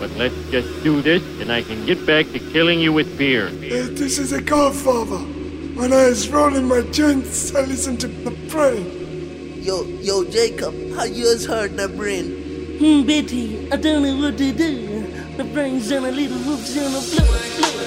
But let's just do this and I can get back to killing you with beer. Uh, this is a godfather. When I was rolling my joints, I listened to the brain. Yo, yo, Jacob, how yours heard the brain? Hmm, Betty, I don't know what to do. The brain's on a little whoops on the floor, floor,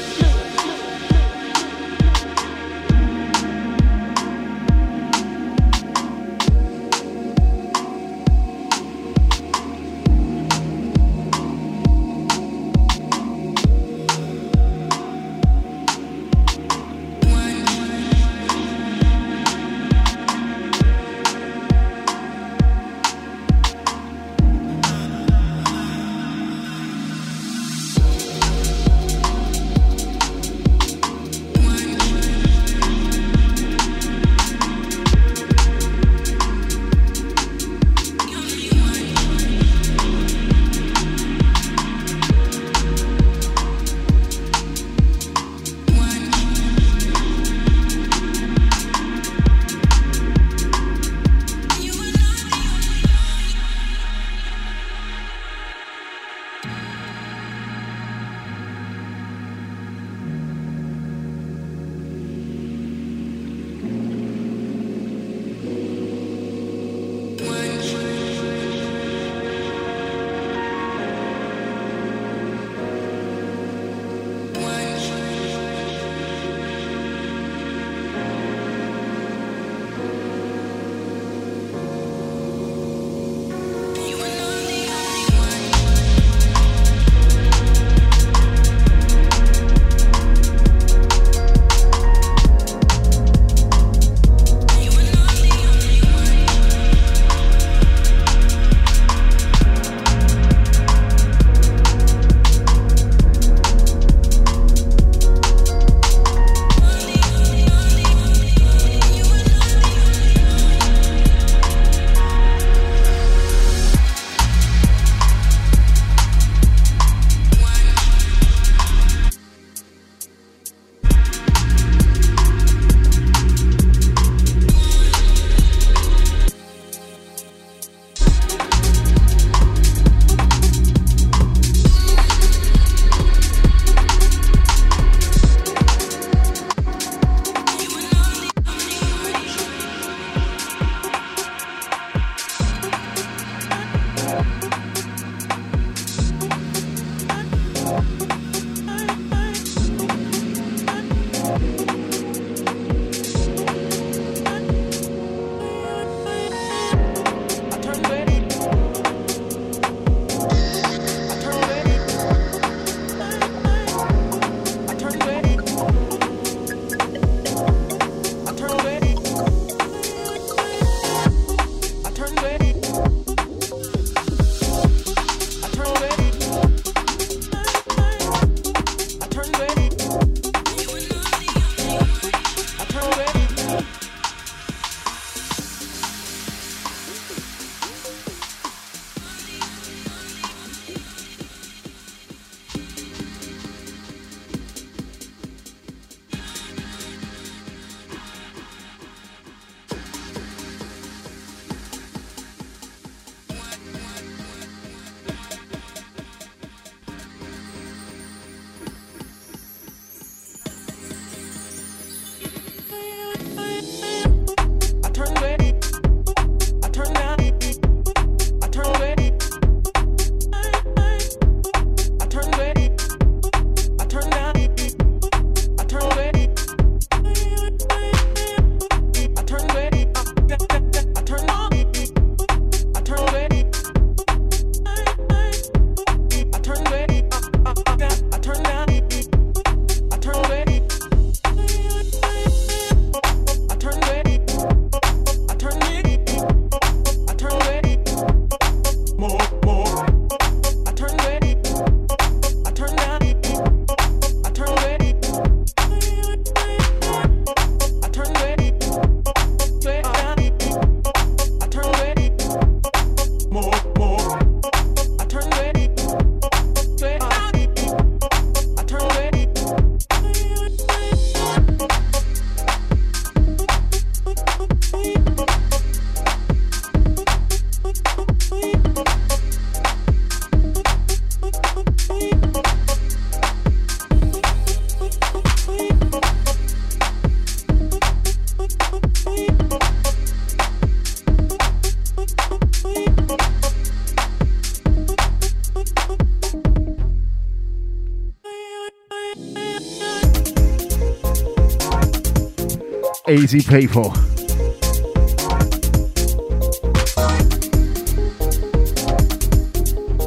Easy people.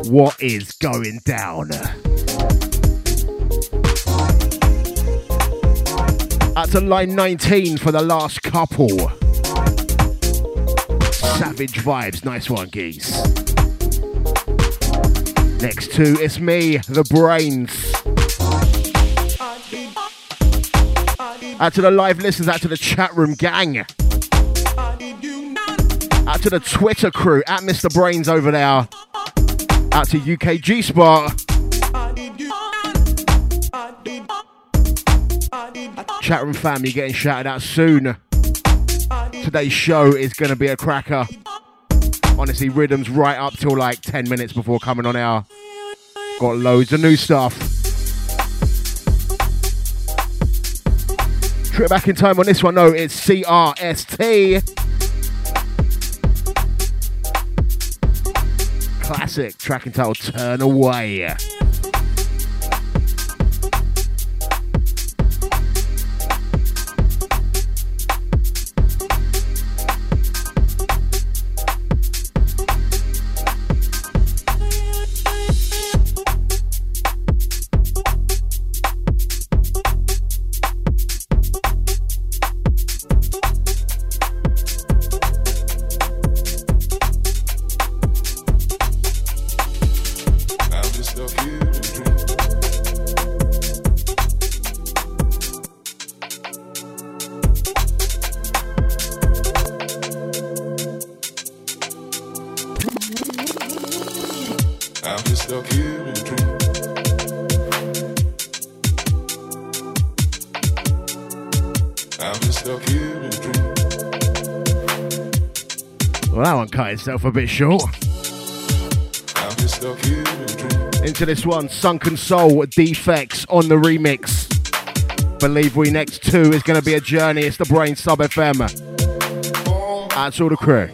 What is going down? Out to line 19 for the last couple. Savage vibes, nice one, geese. Next two, it's me, the brains. Out to the live listeners, out to the chat room gang. Out to the Twitter crew, at Mr. BrainZ over there. Out to UKG Spot. Chat room family getting shouted out soon. Today's show is going to be a cracker. Honestly, rhythms right up till like 10 minutes before coming on air. Got loads of new stuff. Trip back in time on this one, though, it's CRST. Classic track entitled Turn Away. Well, that one cut itself a bit short. I'm just stuck here in a dream. Into this one, Sunken Soul Defects on the remix. Believe We Next 2 is going to be a journey. It's the Brain Sub FM. That's all the crew.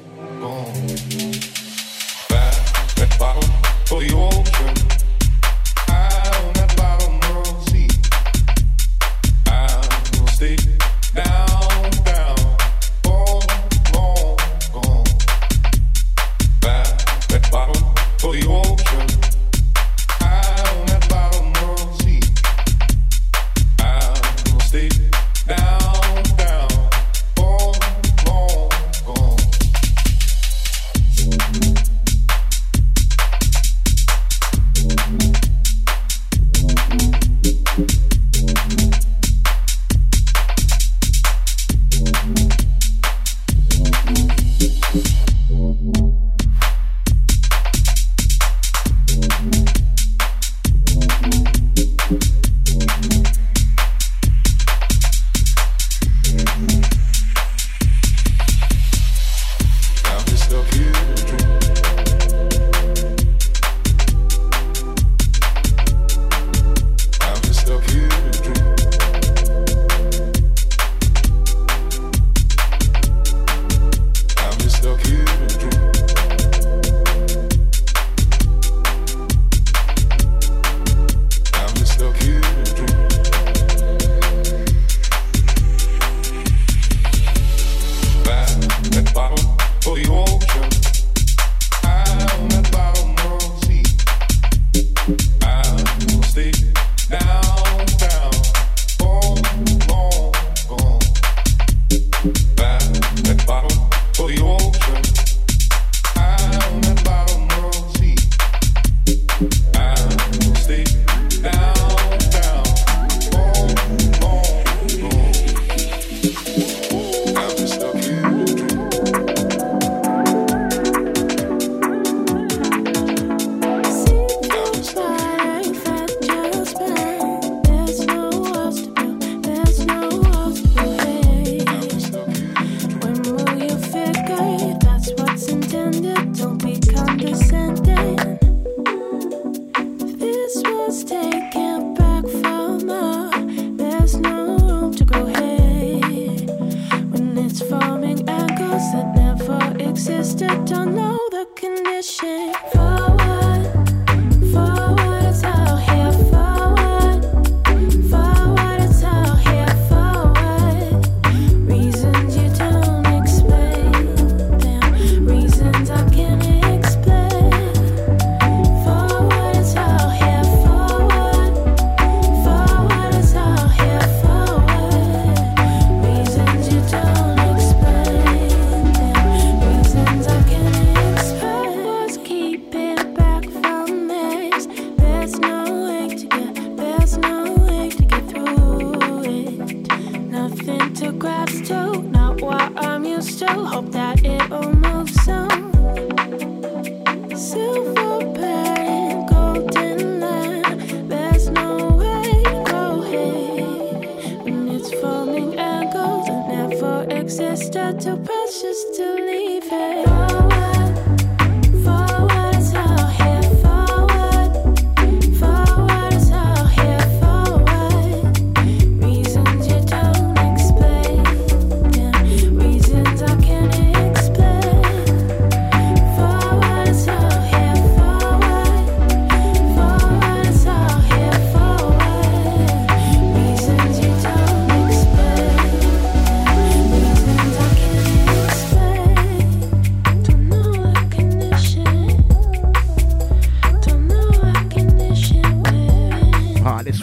hope that it will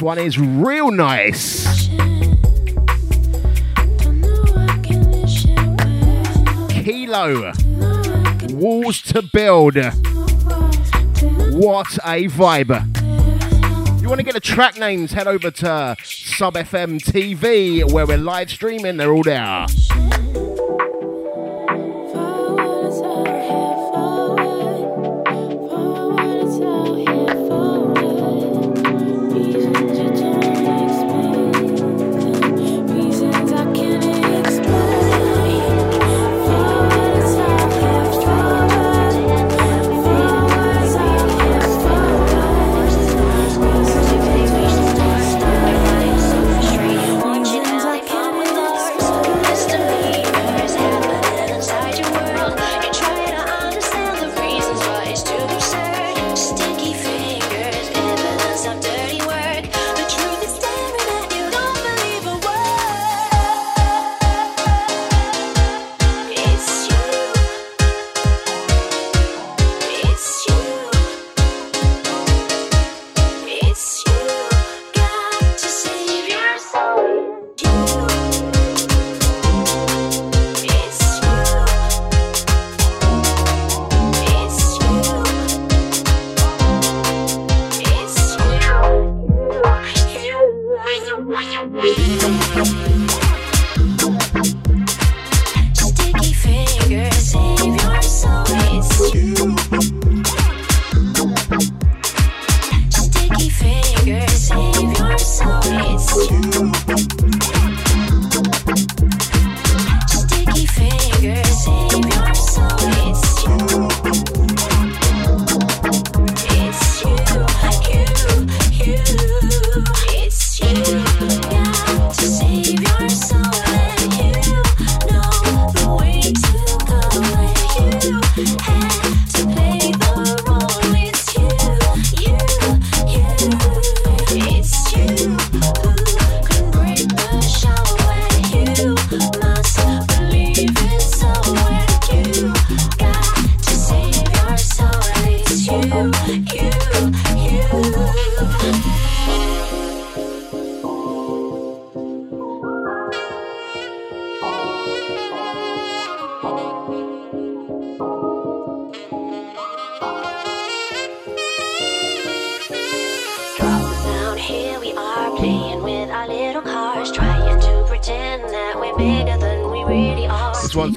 one is real nice. Kilo. Walls to build. What a vibe. You want to get the track names, head over to Sub FM TV where we're live streaming. They're all there.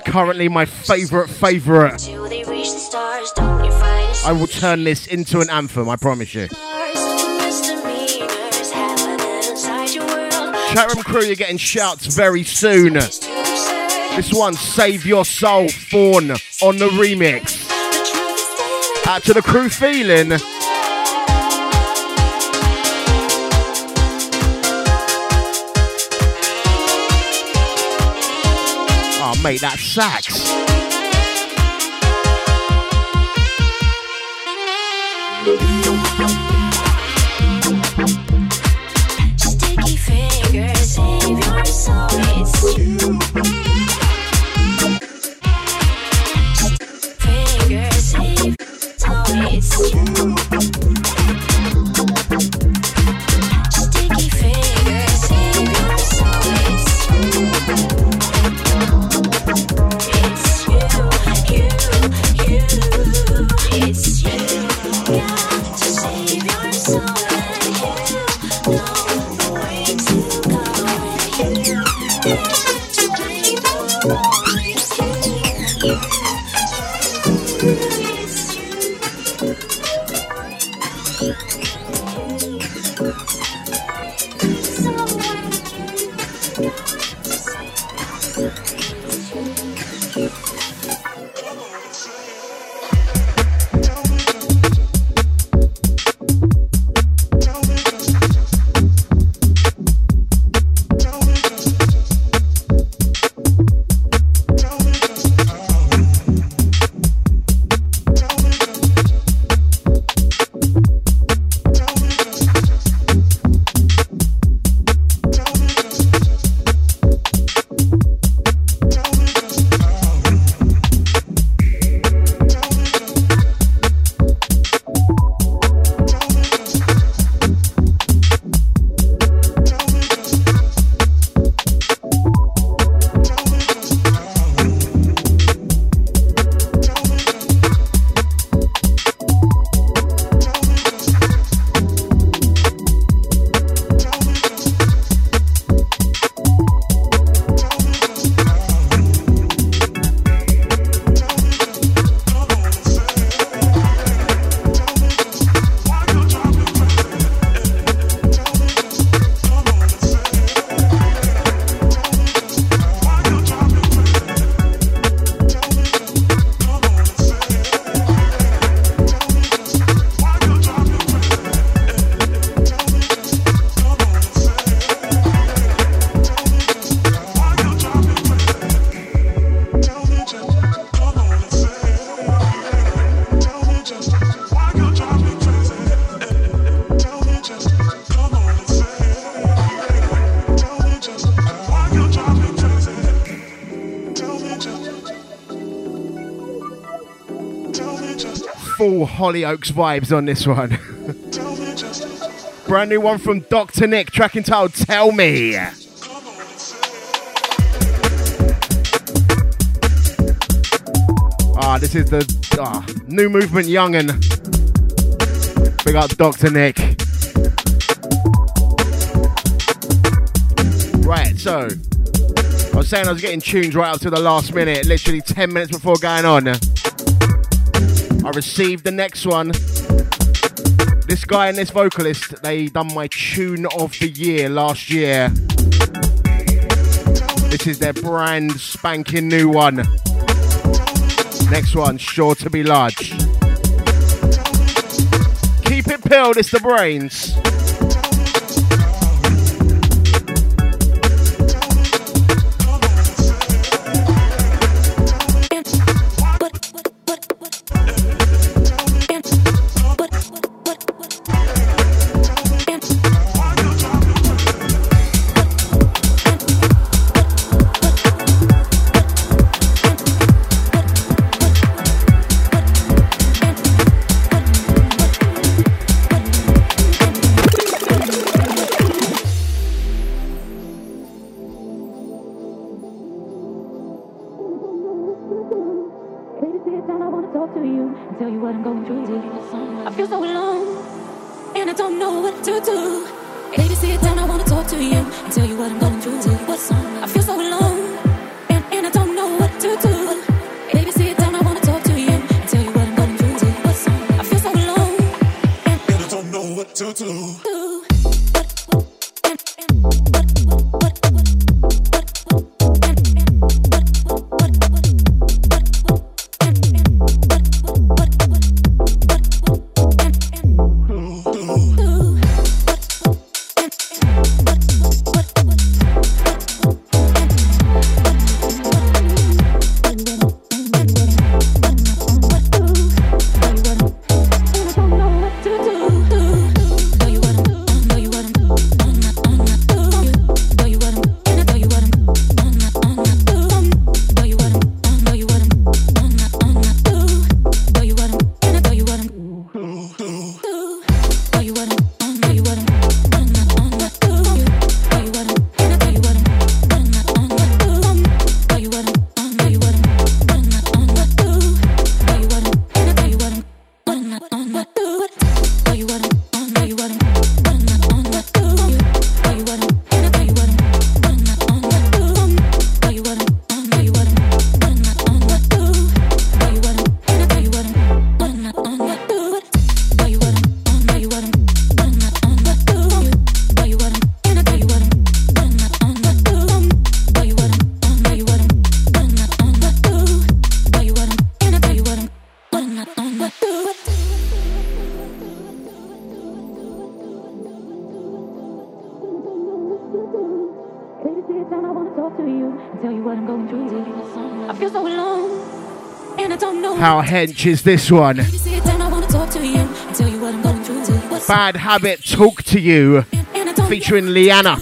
currently my favorite favorite. I will turn this into an anthem, I promise you. Chatroom crew, you're getting shouts very soon. This one, Save Your Soul, Fawn, on the remix. Out to the crew feeling. mate, that sax. Sticky fingers, save your soul, it's. Hollyoaks vibes on this one. Brand new one from Dr. Nick, track entitled Tell Me. Ah, this is the ah, new movement youngin. Big up Dr. Nick. Right, so I was saying I was getting tunes right up to the last minute, literally 10 minutes before going on. I received the next one. This guy and this vocalist, they done my tune of the year last year. This is their brand spanking new one. Next one, sure to be large. Keep it peeled, it's the brains. What I'm going through. Bad Habit Talk to You, featuring Liana.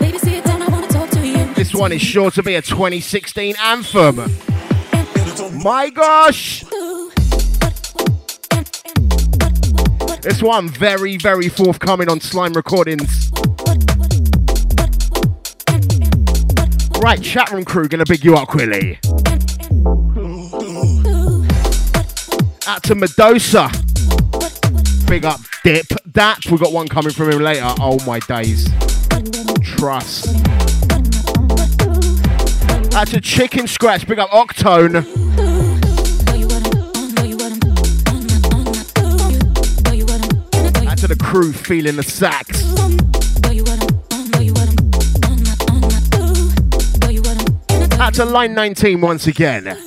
Baby, sit down, I wanna talk to you. This one is sure to be a 2016 anthem. My gosh! This one very, very forthcoming on Slime Recordings. Right, chat room crew, gonna big you up, Quilly. Out to Medosa. Big up Dip. That we got one coming from him later. Oh my days. Trust. Out to Chicken Scratch. Big up Octone. To the crew feeling the sax. Out to line 19 once again.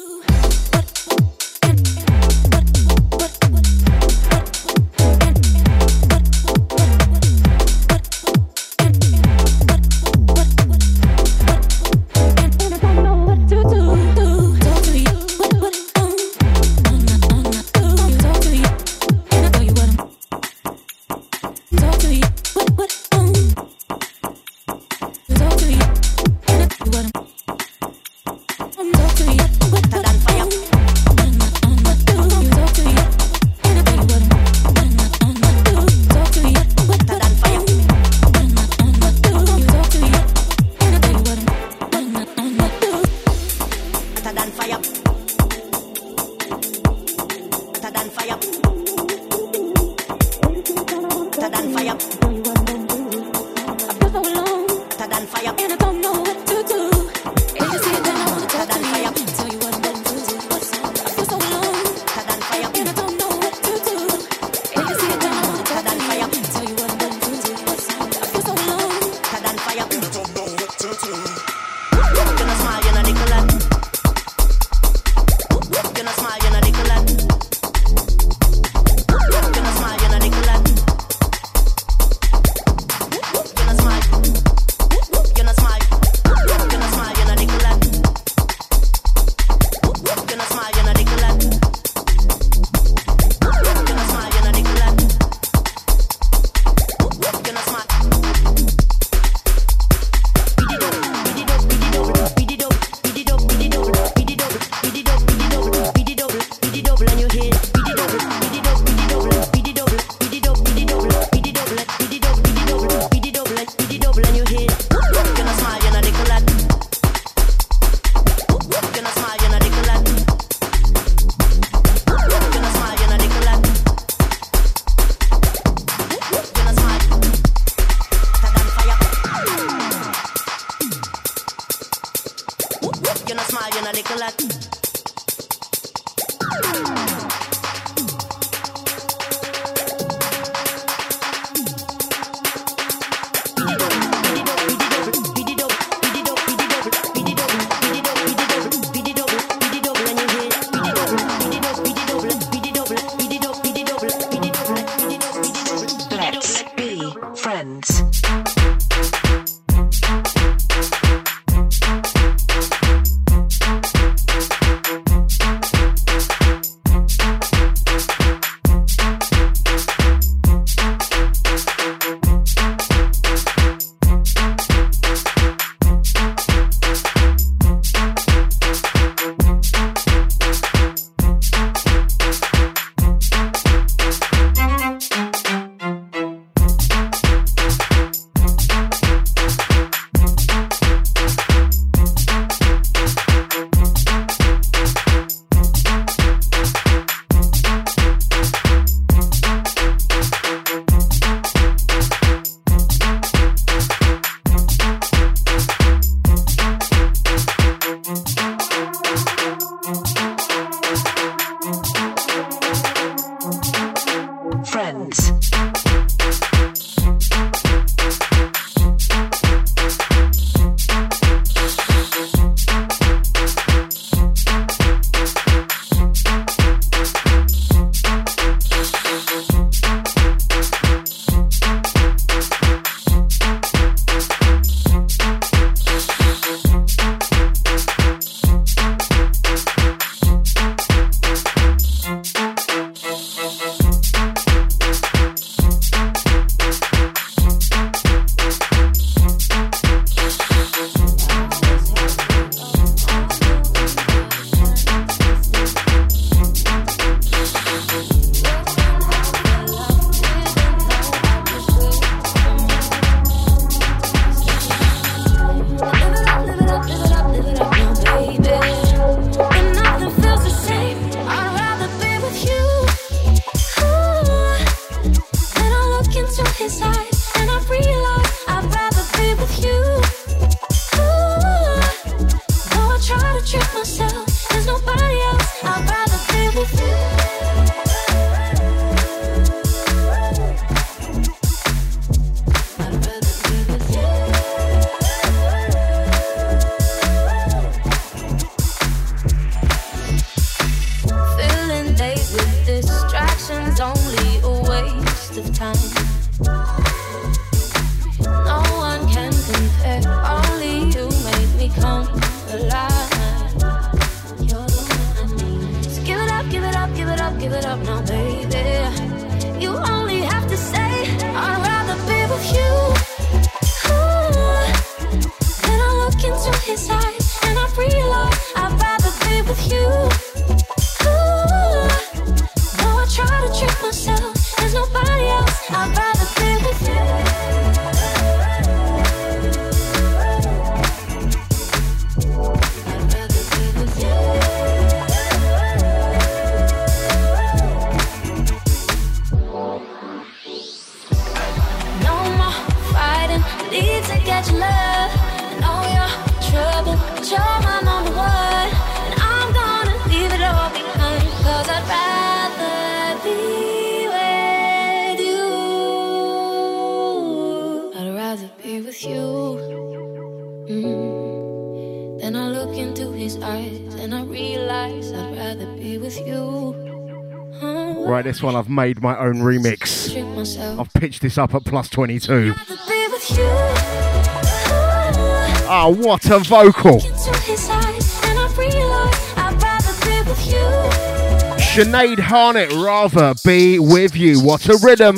Dance. this one I've made my own remix. I've pitched this up at plus 22. Ah, oh, what a vocal! Sinead Harnett, rather be with you. What a rhythm!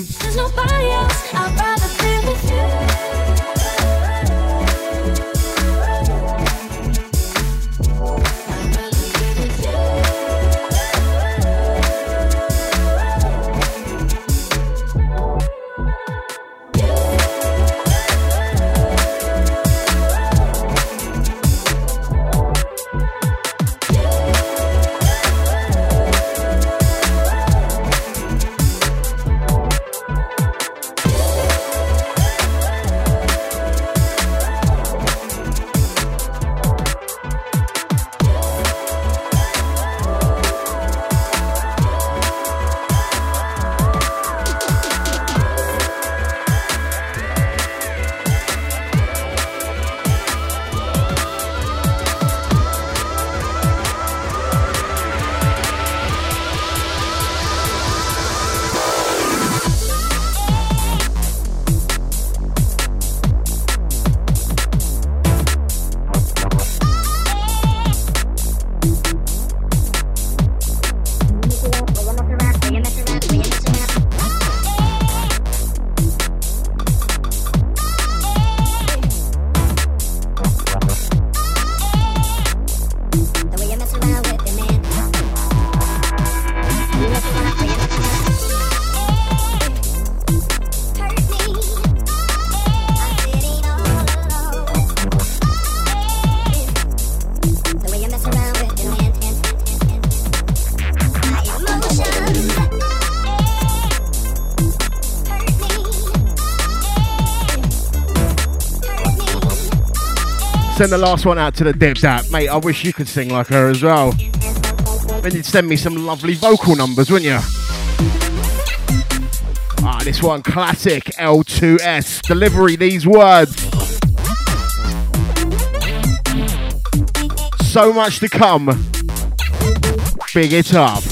send the last one out to the dips app. Mate, I wish you could sing like her as well. Then you'd send me some lovely vocal numbers, wouldn't you? Ah, this one, classic L2S. Delivery, these words. So much to come. Big it up.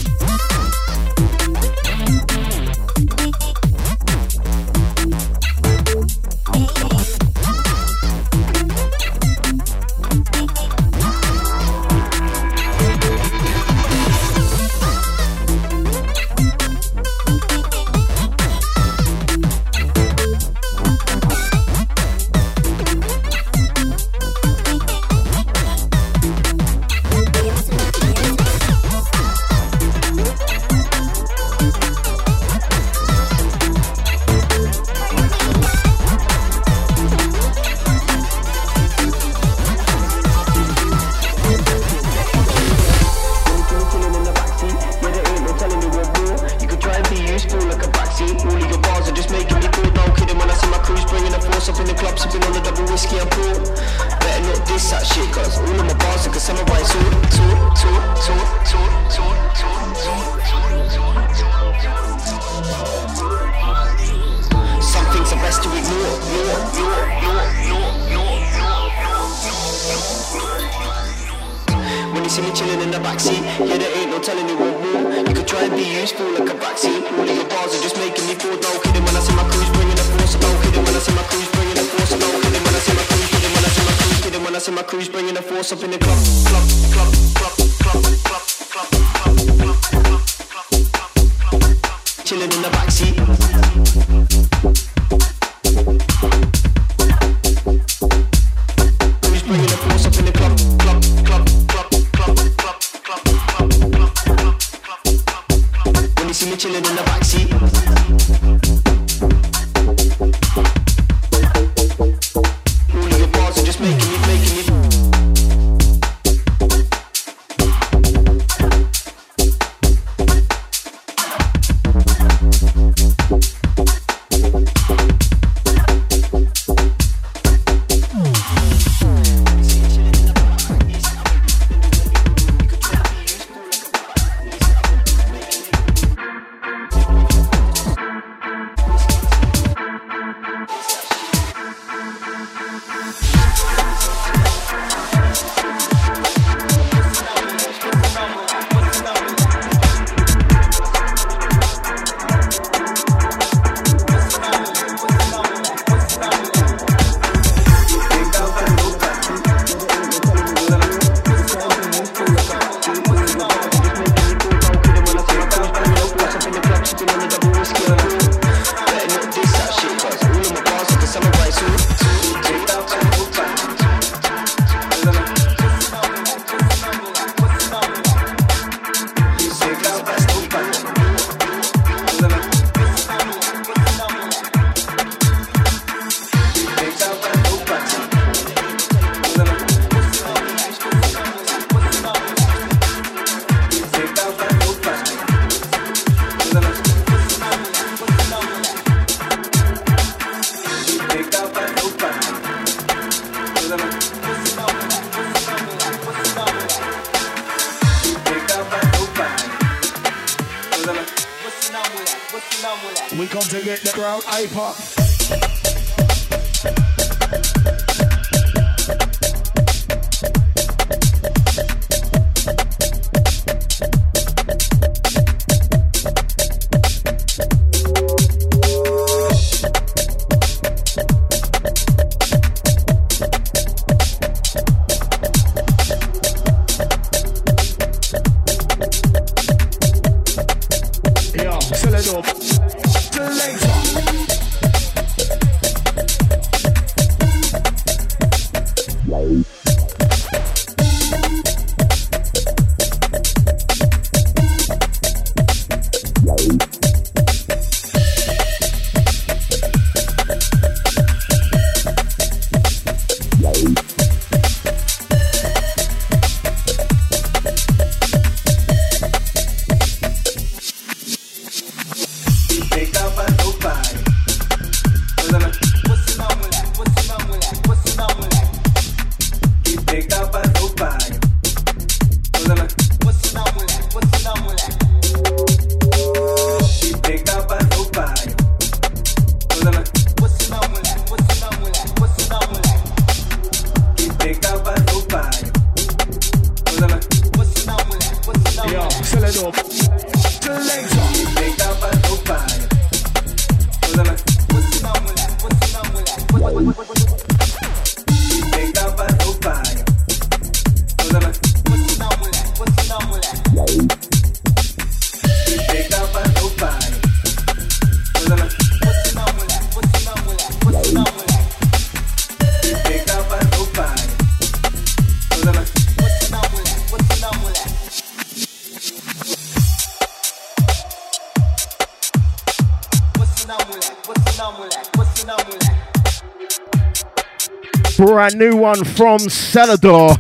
Brand new one from Celador.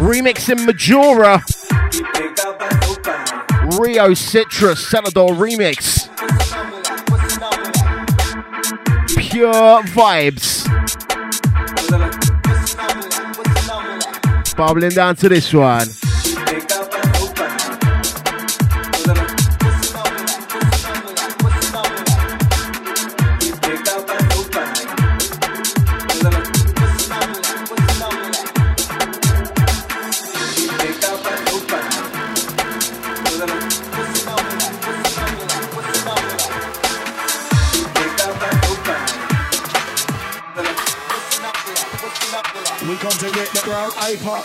Remixing Majora. Rio Citrus Celador remix. Pure vibes. Bubbling down to this one. The crowd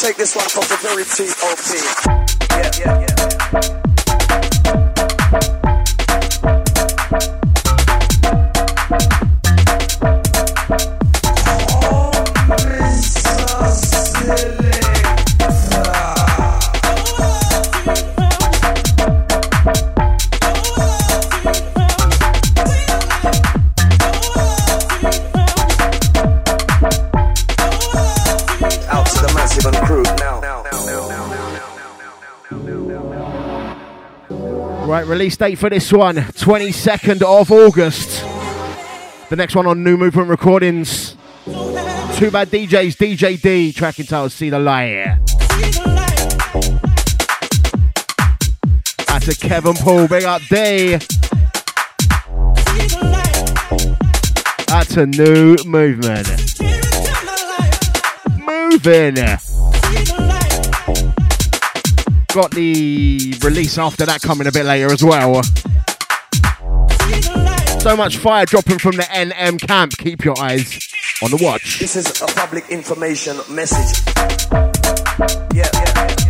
take this one from the very T.O.P. Yeah, yeah, yeah. Release date for this one 22nd of August. The next one on New Movement Recordings. Two Bad DJs, DJ D, track entitled See the Light. That's a Kevin Paul, big up D. That's a new movement. Moving. Got the release after that coming a bit later as well. So much fire dropping from the NM camp. Keep your eyes on the watch. This is a public information message. Yeah, yeah, yeah.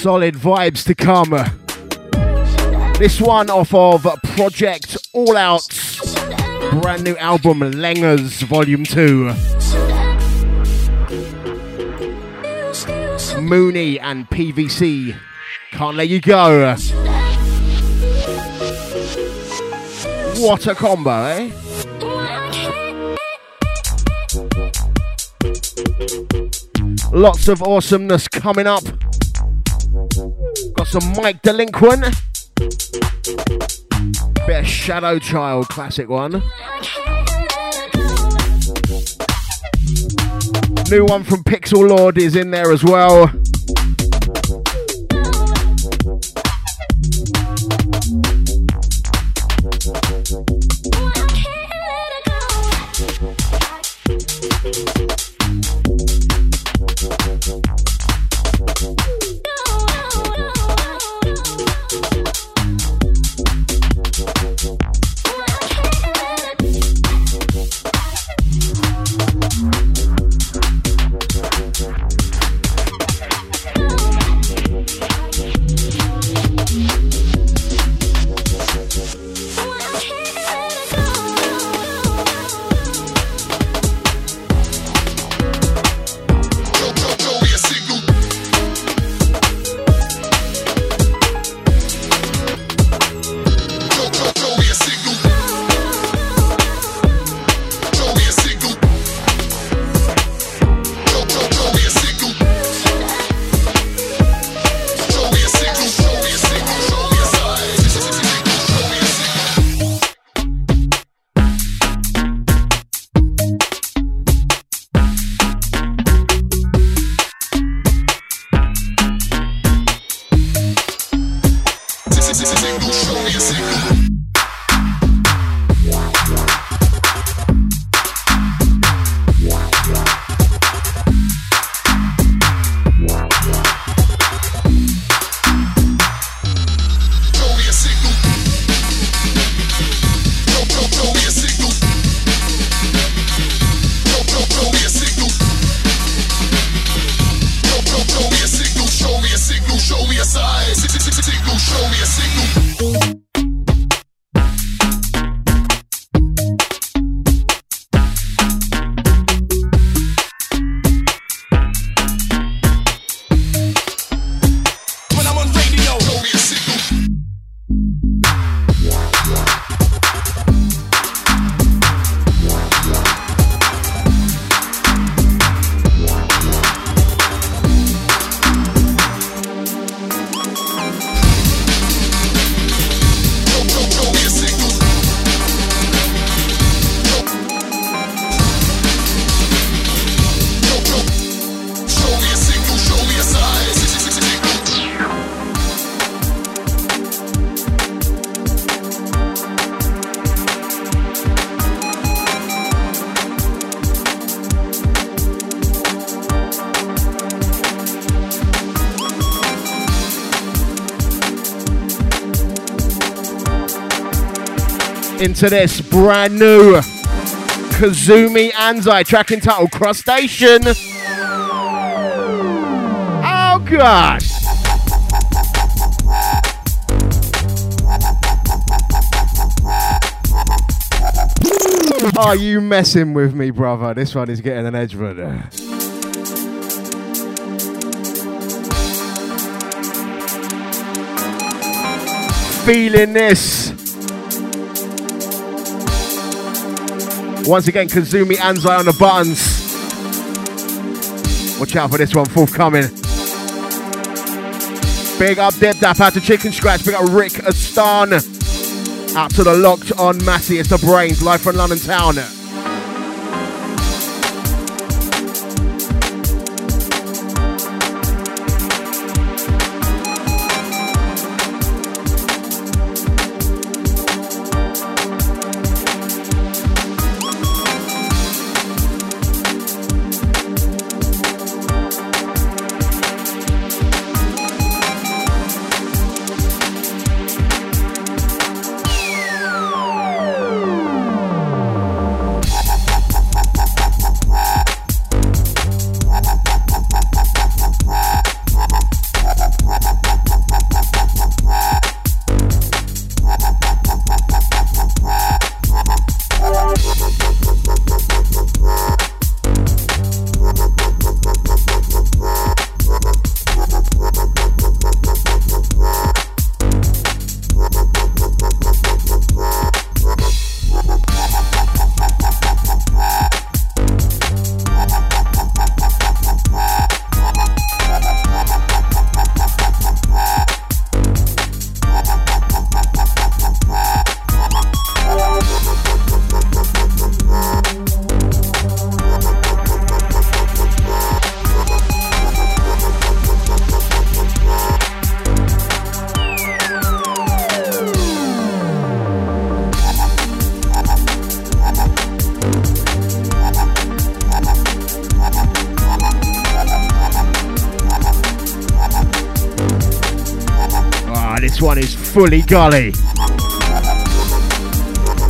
Solid vibes to come. This one off of Project All Out, brand new album, Lengers Volume 2. Mooney and PVC. Can't let you go. What a combo, eh? Lots of awesomeness coming up. Got some Mike Delinquent. Bit of Shadow Child, classic one. New one from Pixel Lord is in there as well. Into this brand new Kazumi Anzai track entitled Crustacean. Oh gosh. Are you messing with me, brother? This one is getting an edge, brother. Feeling this. Once again, Kazumi Anzai on the buttons. Watch out for this one, forthcoming. Big up Dip Dap out to Chicken Scratch. Big up Rick Astan. Out to the locked on Massey. It's the BrainZ, live from London town. Fully Golly.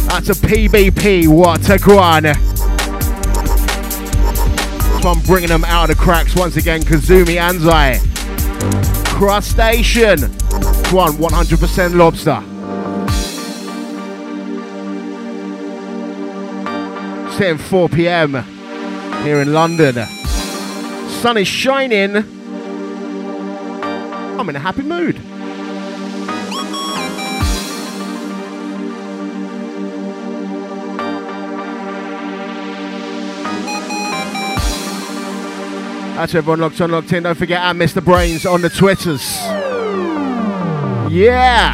That's a PBP, what a guan. One bringing them out of the cracks once again, Kazumi Anzai. Crustacean. One, 100% lobster. Setting 4 p.m. here in London. Sun is shining. I'm in a happy mood. That's everyone locked on, locked in. Don't forget, at Mr. BrainZ on the Twitters. Yeah.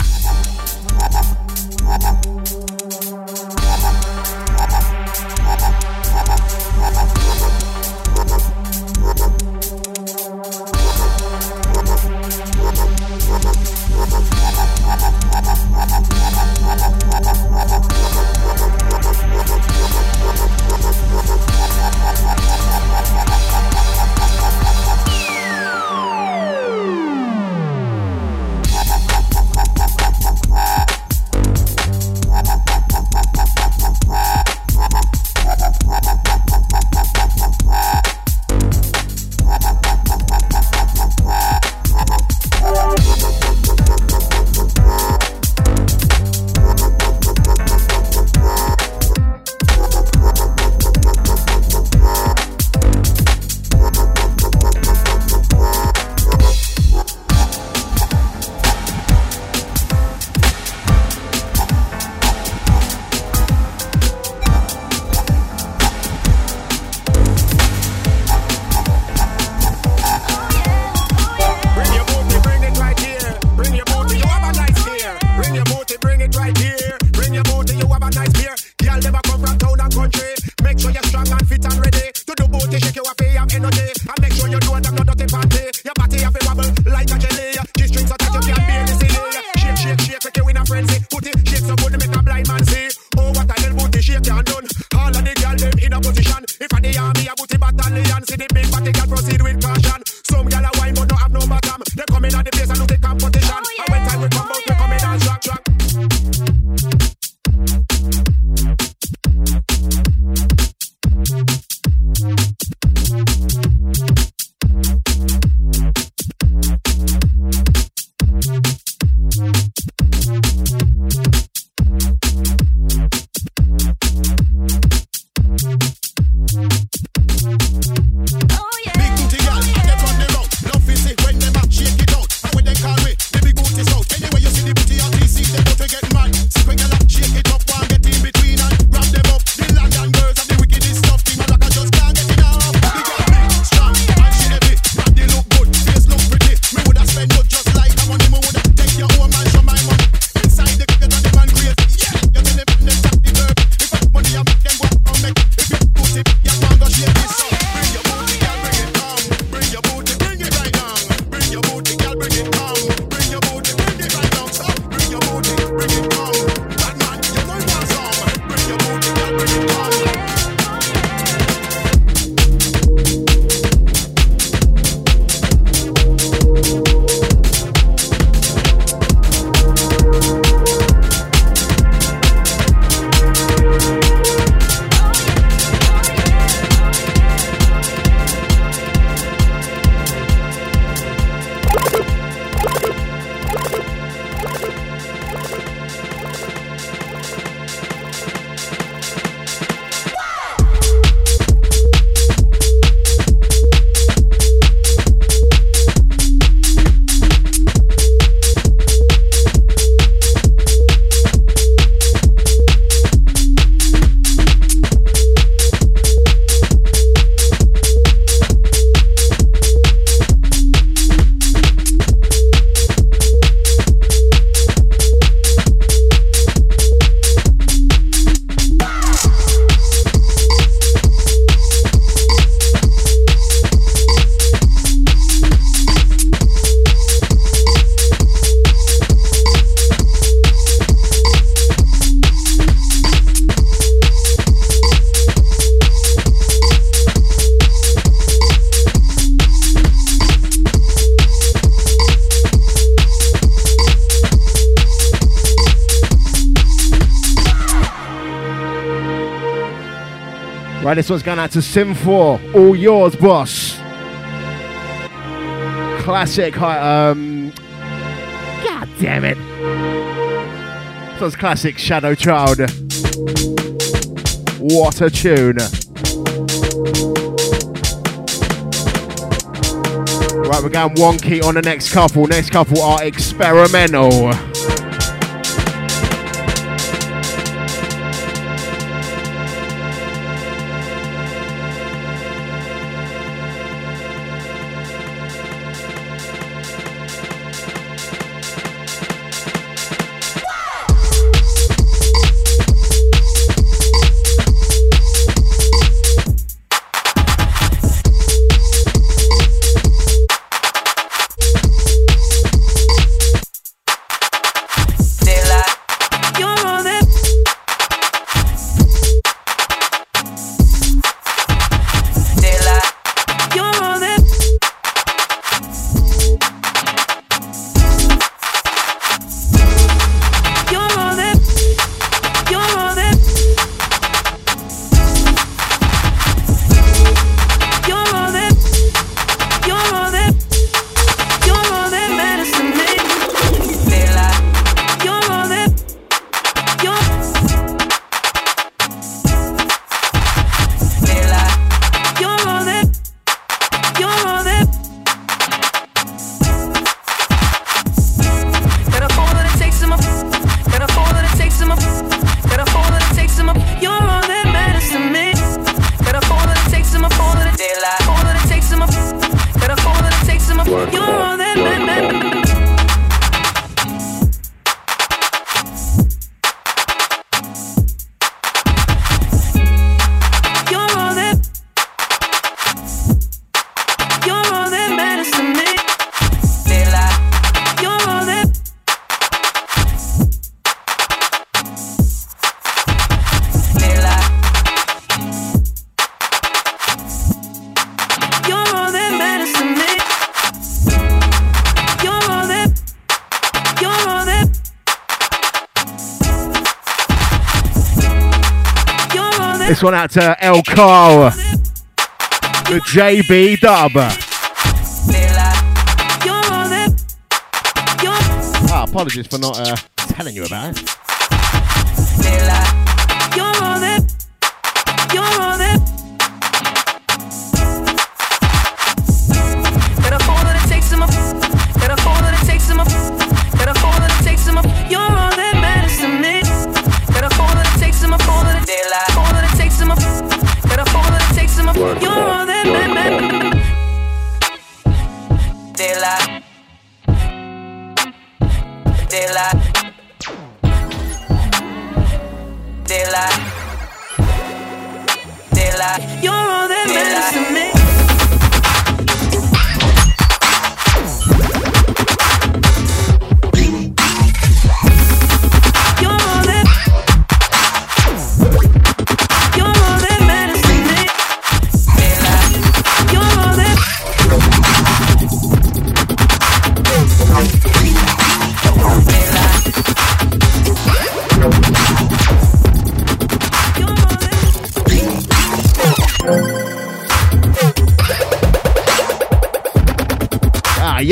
Right, this one's going out to Sim4. All yours, boss. Classic. Hi, um. God damn it. This one's classic Shadow Child. What a tune. Right, we're going wonky on the next couple. Next couple are experimental. One out to El Carl, the JB dub. Ah, apologies for not uh, telling you about it.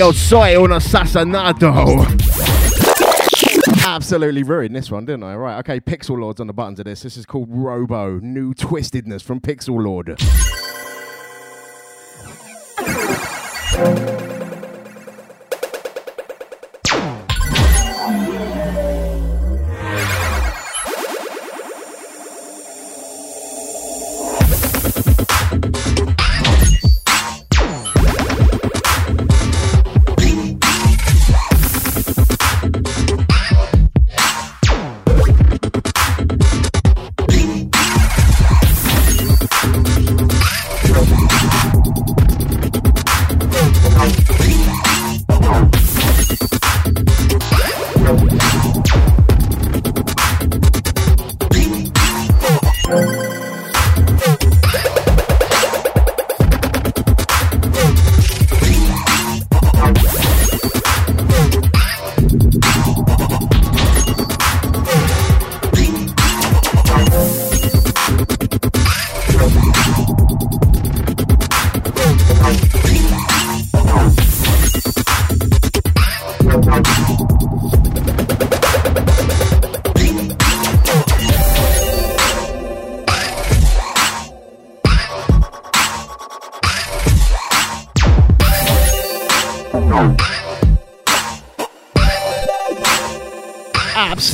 Yo soy un assassinato. Absolutely ruined this one, didn't I? Right, okay, Pixel Lord's on the buttons of this. This is called Robo, New Twistedness from Pixel Lord.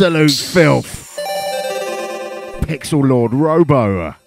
Absolute filth. Pixel Lord Robo.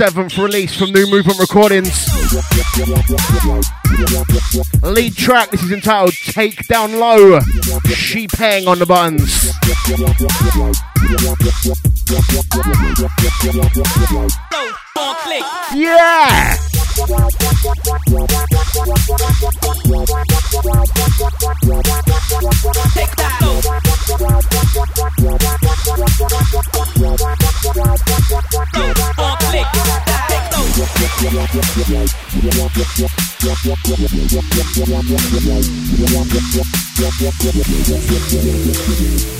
seventh release from New Movement Recordings. Lead track, this is entitled Take Down Low. She hang on the buttons. Yeah! Thank you.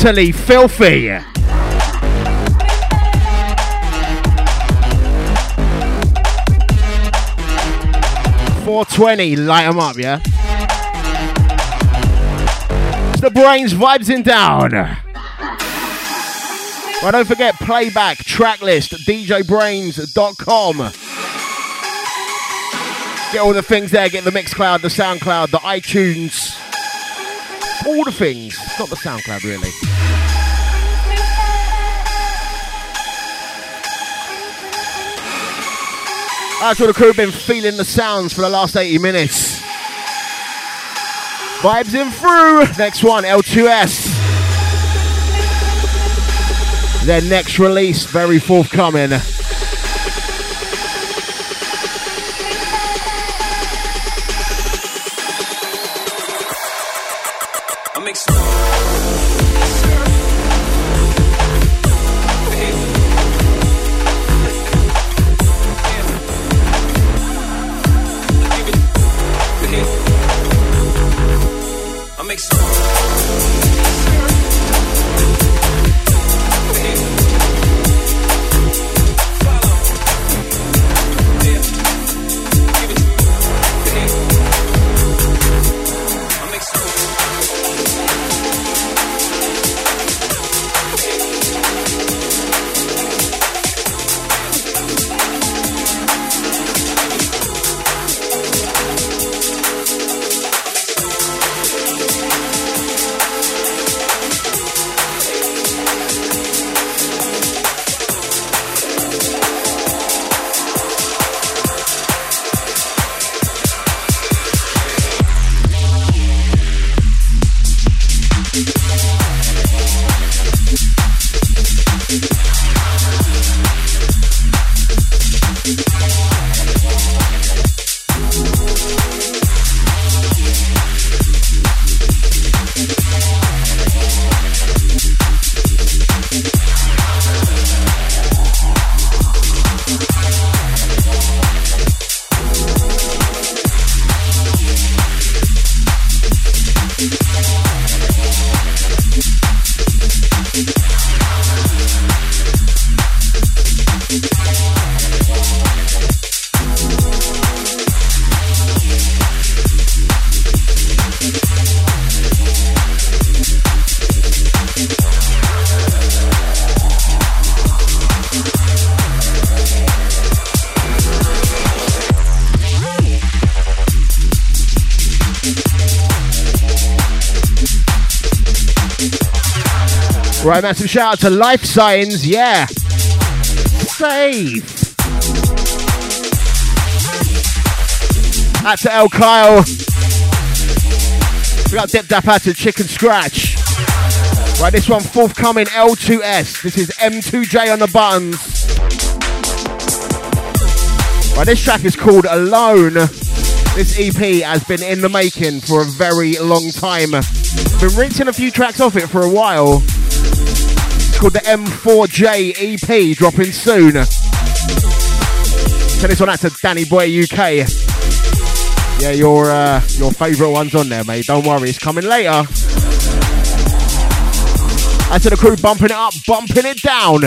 Utterly filthy. Four twenty, light 'em up, yeah. It's the BrainZ vibes in down. Well, don't forget playback, tracklist, djbrains.com. Get all the things there. Get the Mixcloud, the SoundCloud, the iTunes, all the things. Not the SoundCloud, really. That's what the crew been feeling the sounds for the last 80 minutes. Vibes in through. Next one, L2S. Their next release, very forthcoming. Right, massive shout out to Life Signs, yeah. Safe. Out to El Kyle. We got Dip Dap out to Chicken Scratch. Right, this one forthcoming L2S. This is M2J on the buttons. Right, this track is called Alone. This EP has been in the making for a very long time. Been rinsing a few tracks off it for a while. It's called the M4J EP, dropping soon. Send this one out to Danny Boy UK. Yeah, your uh, your favourite one's on there, mate. Don't worry, it's coming later. As to the crew bumping it up, bumping it down.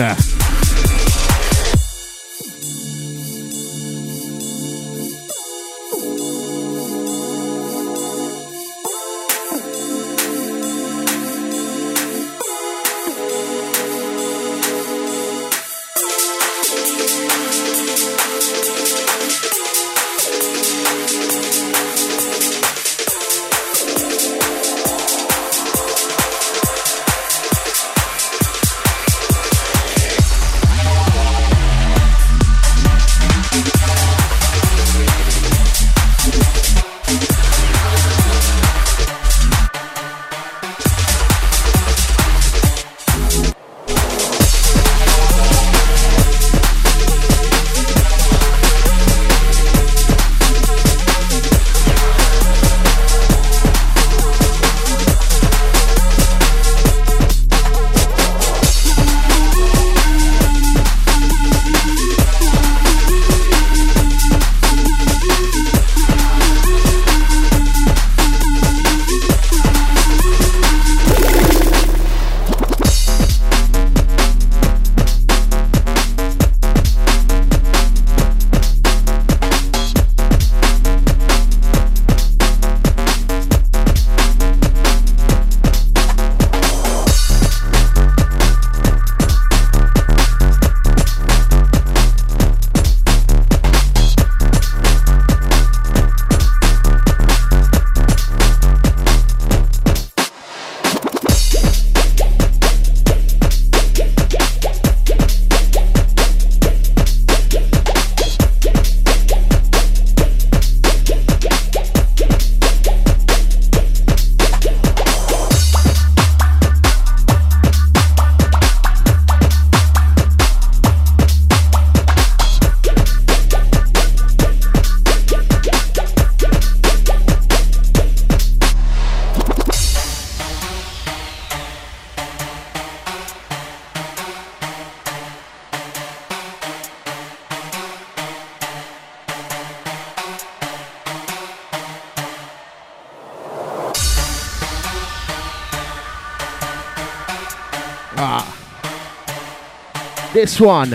This one.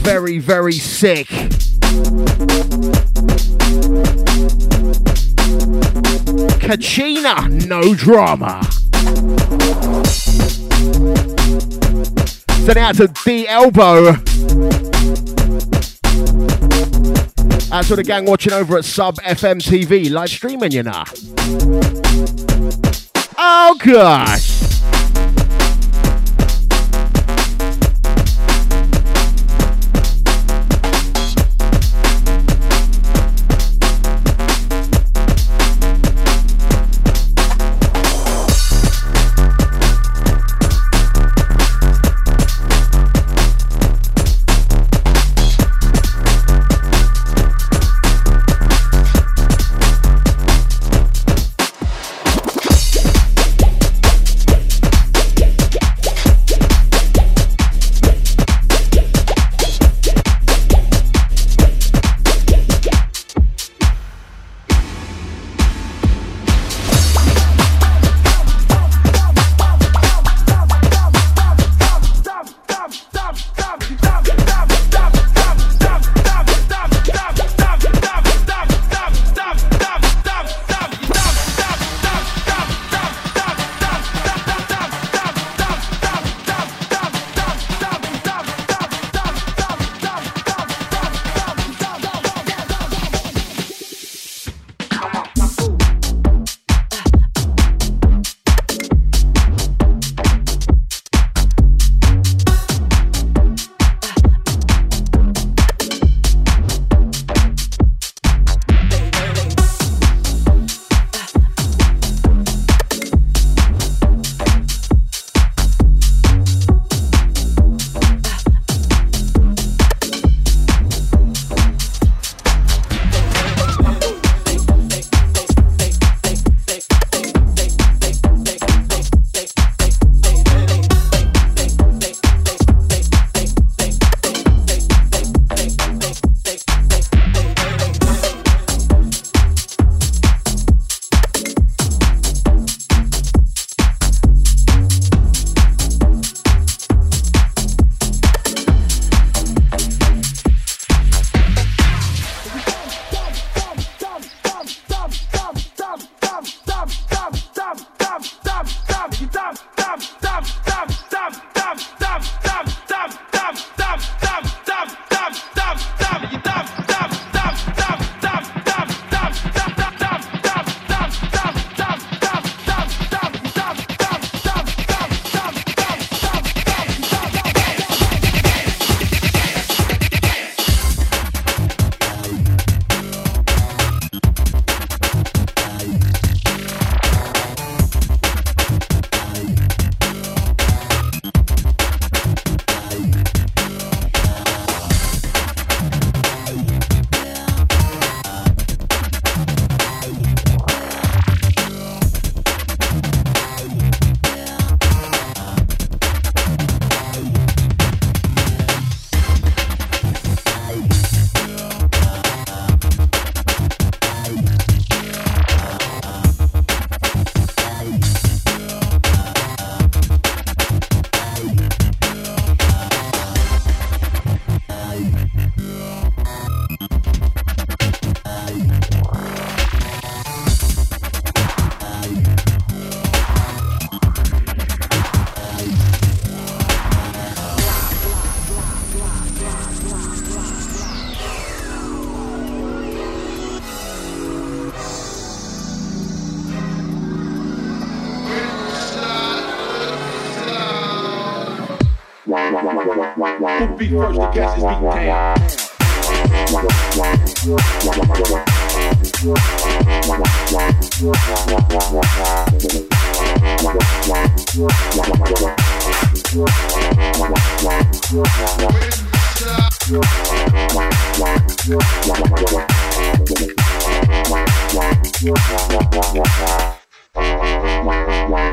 Very, very sick. Kachina, no drama. Sending out to D Elbow. Out to the gang watching over at Sub FM TV, live streaming, you know. Oh gosh.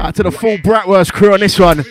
Out to the full Bratwurst crew on this one.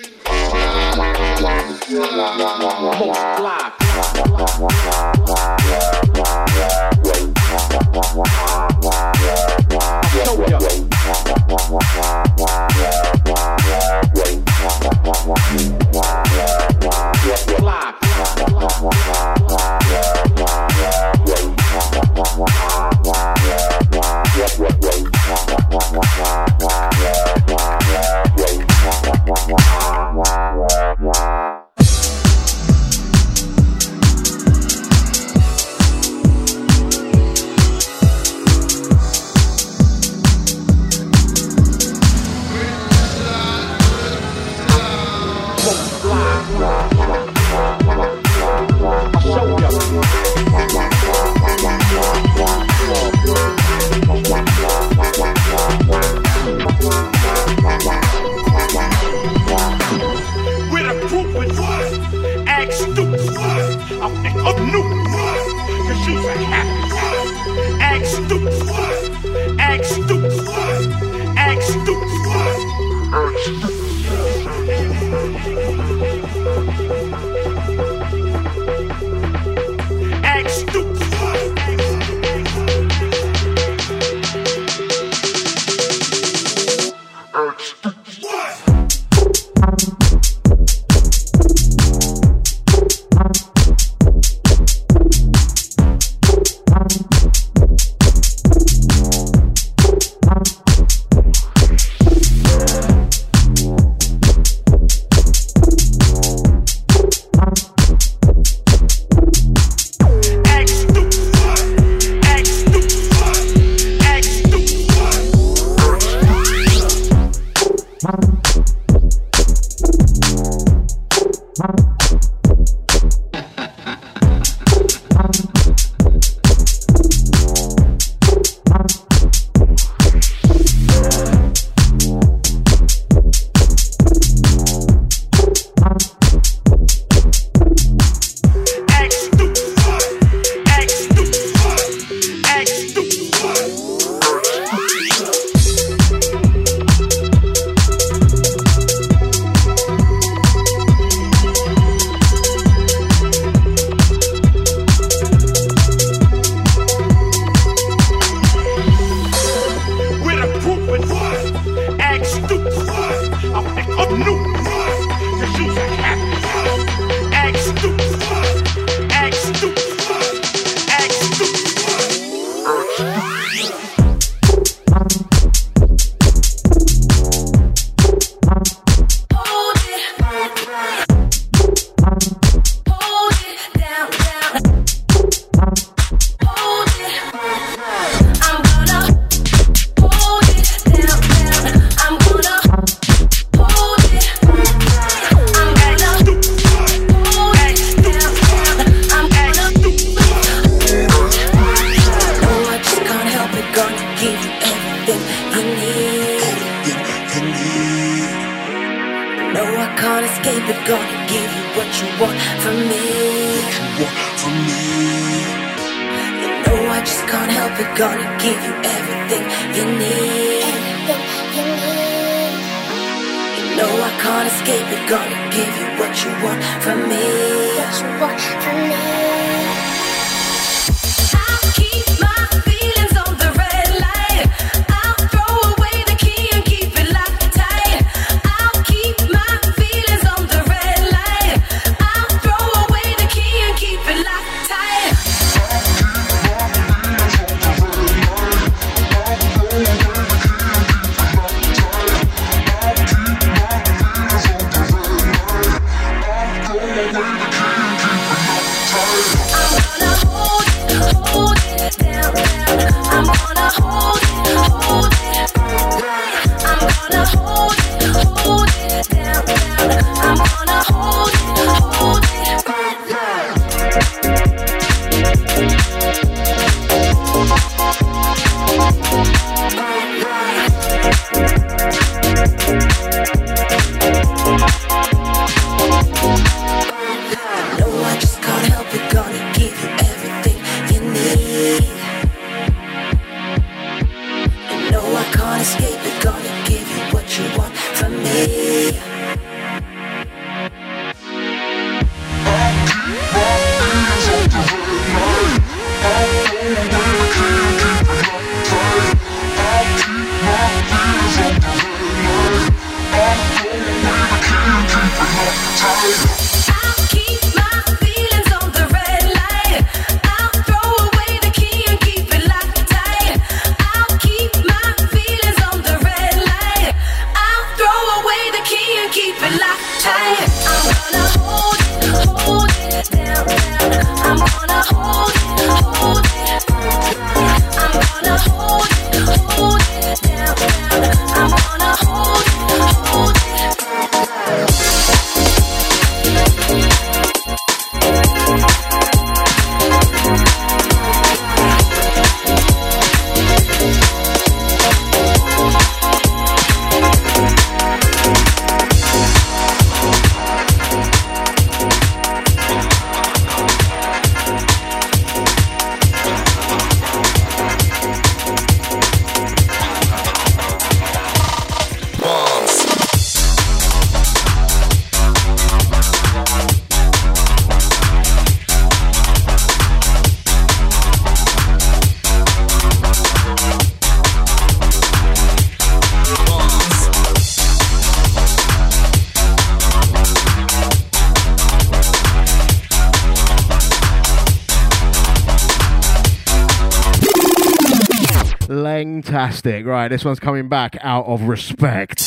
Langtastic. Right, this one's coming back out of respect.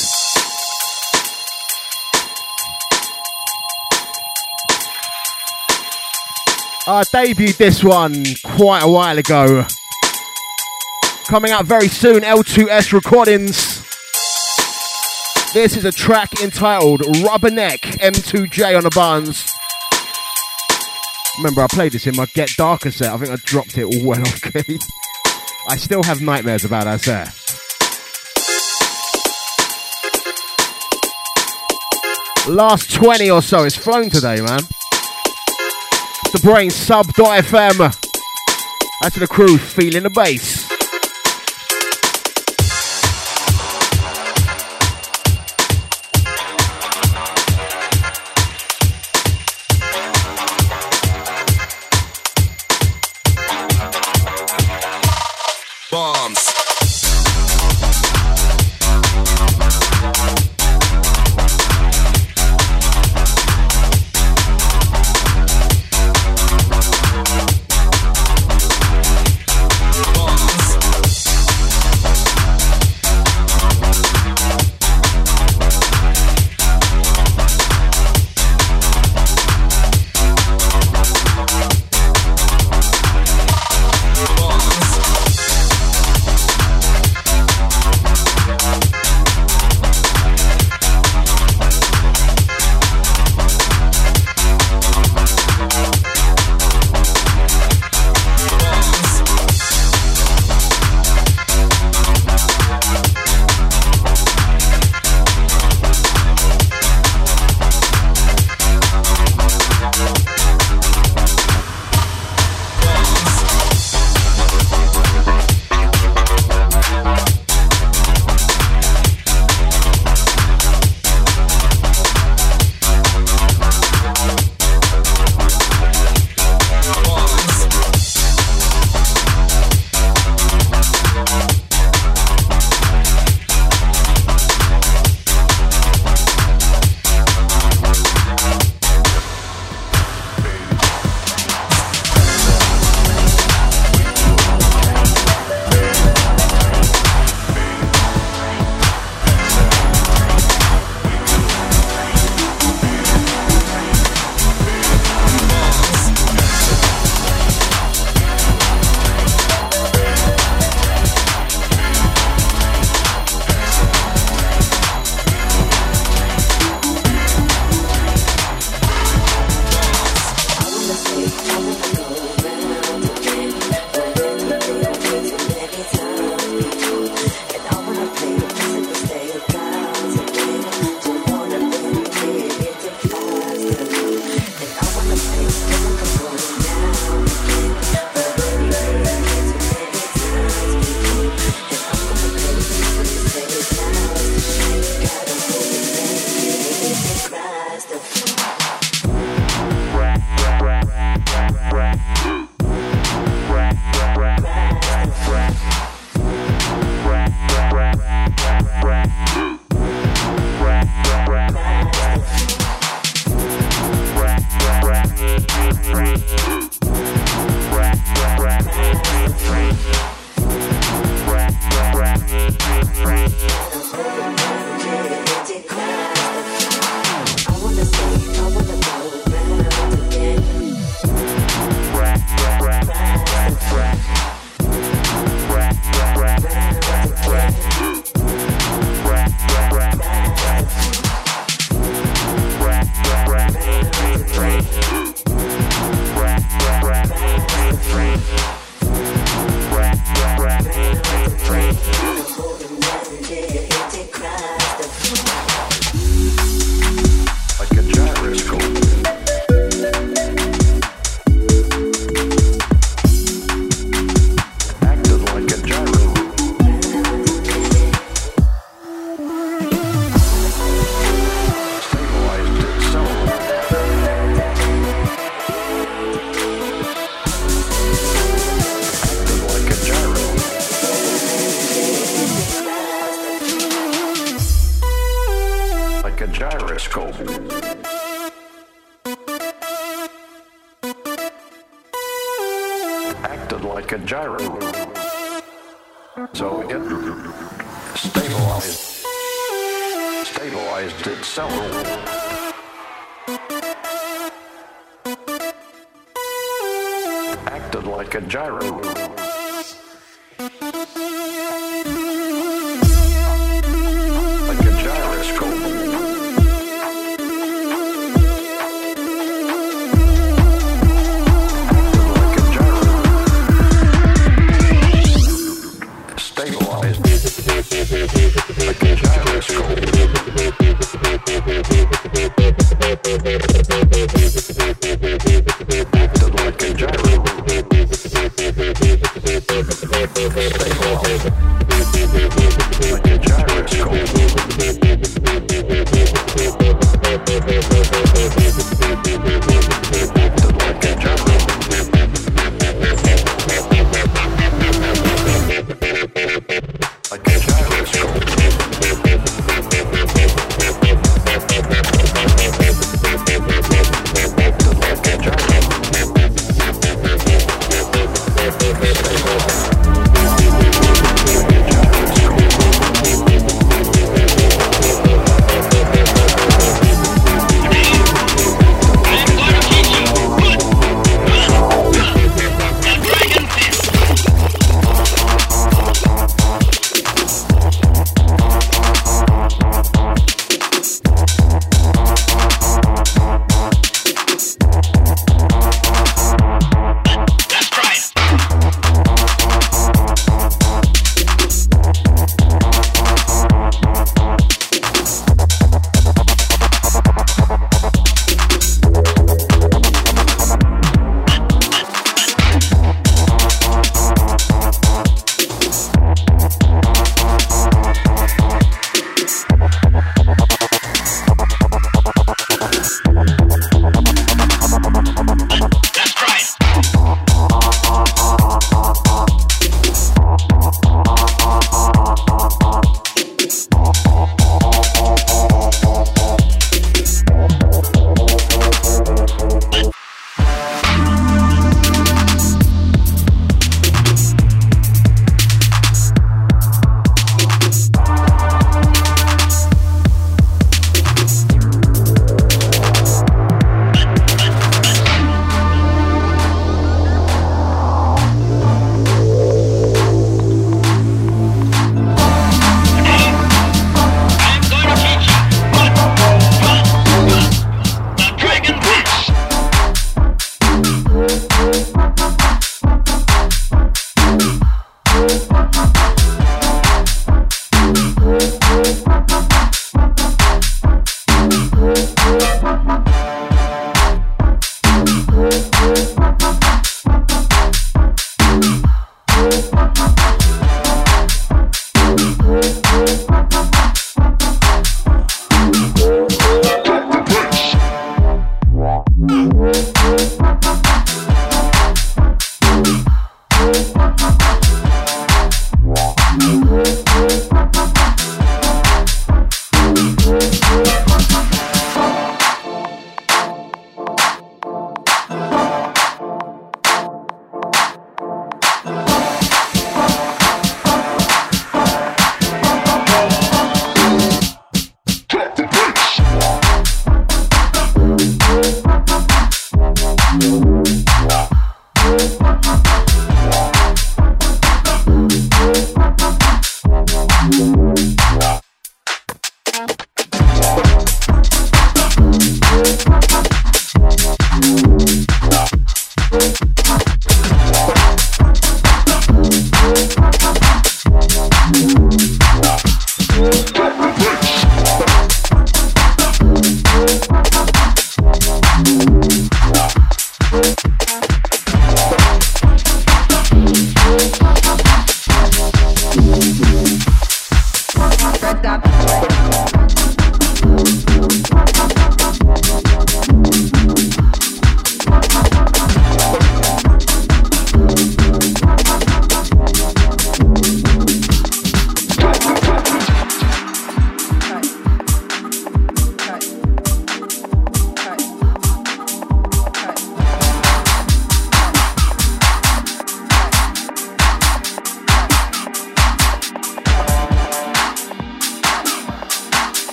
I debuted this one quite a while ago. Coming out very soon, L2S Recordings. This is a track entitled Rubberneck M2J on the buns. Remember, I played this in my Get Darker set. I think I dropped it all well off key. I still have nightmares about that set. Last 20 or so, it's flown today, man. The brain sub.fm. That's the crew feeling the bass.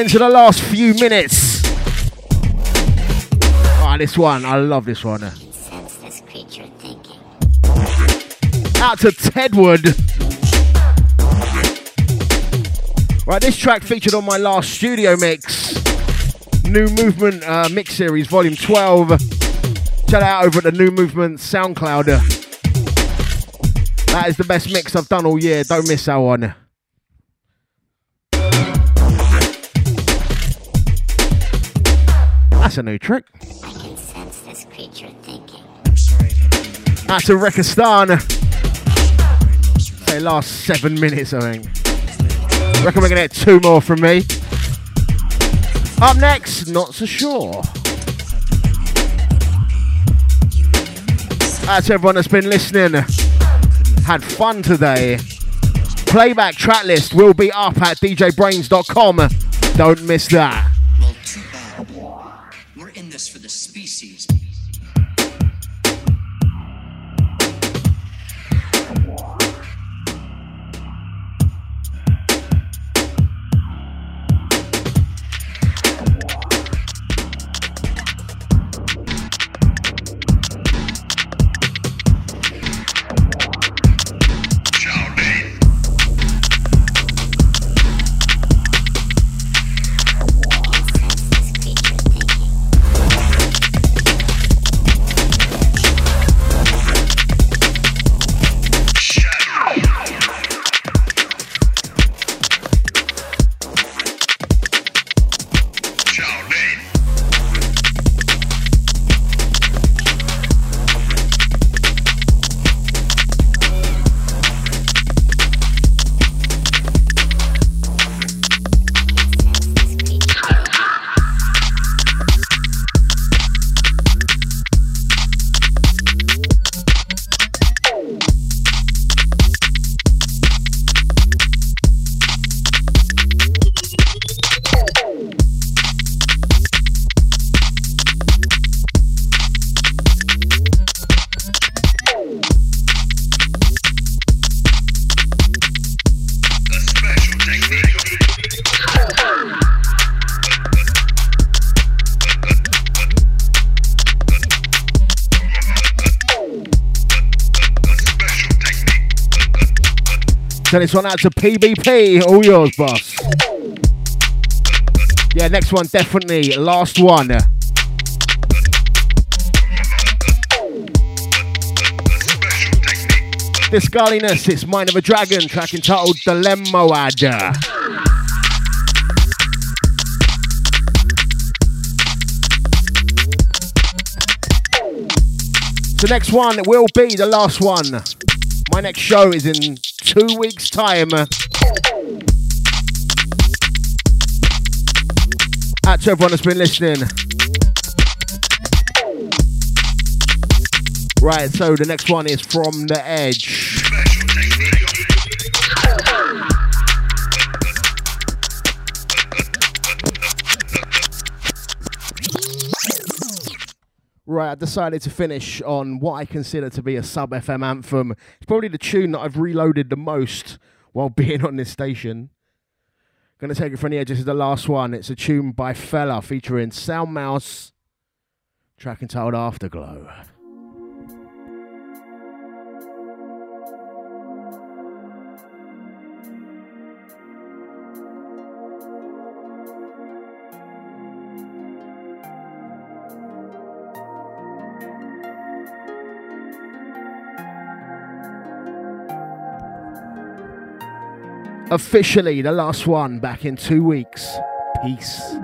Into the last few minutes. Ah, this one, I love this one. Sense this creature thinking. Out to Tedwood. Right, this track featured on my last studio mix. New Movement uh, Mix Series, Volume 12. Check out over at the New Movement SoundCloud. That is the best mix I've done all year. Don't miss that one. That's a new trick. I can sense this creature thinking. That's a Rekistan. Say last seven minutes, I think. Reckon we're gonna get two more from me. Up next, not so sure. That's everyone that's been listening. Had fun today. Playback track list will be up at djbrains.com. Don't miss that. Send this one out to PBP. All yours, boss. Yeah, next one, definitely. Last one. This Scarliness, it's Mind of a Dragon, track entitled Dilemmoad. The next one will be the last one. My next show is in two weeks' time. Out to everyone that's been listening. Right, so the next one is From the Edge. Right, I decided to finish on what I consider to be a sub FM anthem. It's probably the tune that I've reloaded the most while being on this station. Gonna take it from the edge. This is the last one. It's a tune by Fella featuring Sound Mouse, track entitled Afterglow. Officially, the last one back in two weeks. Peace.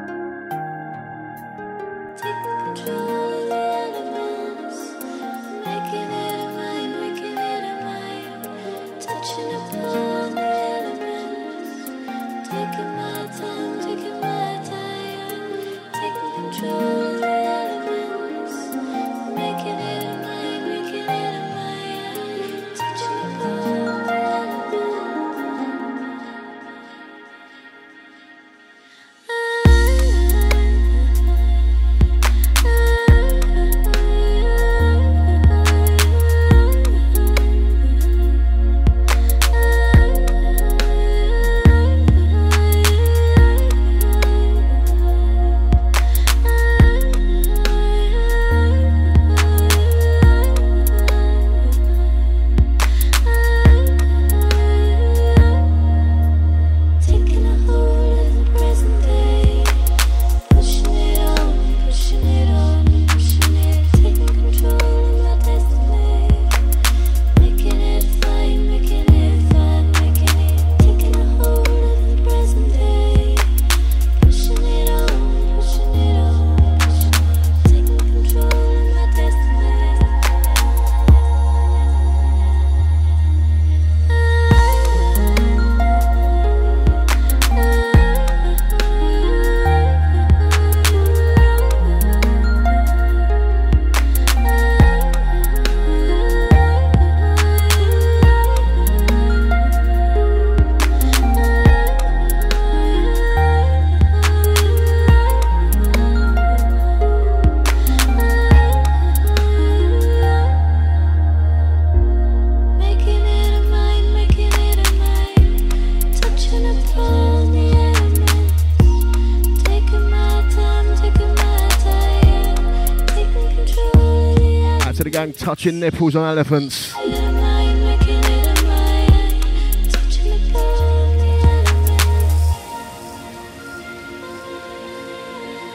Touching nipples on elephants.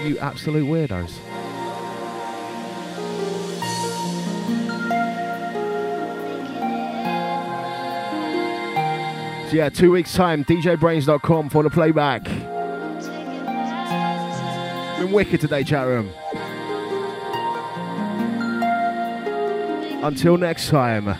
You absolute weirdos. So yeah, two weeks time, djbrains.com for the playback. Been wicked today, chat room. Until next time.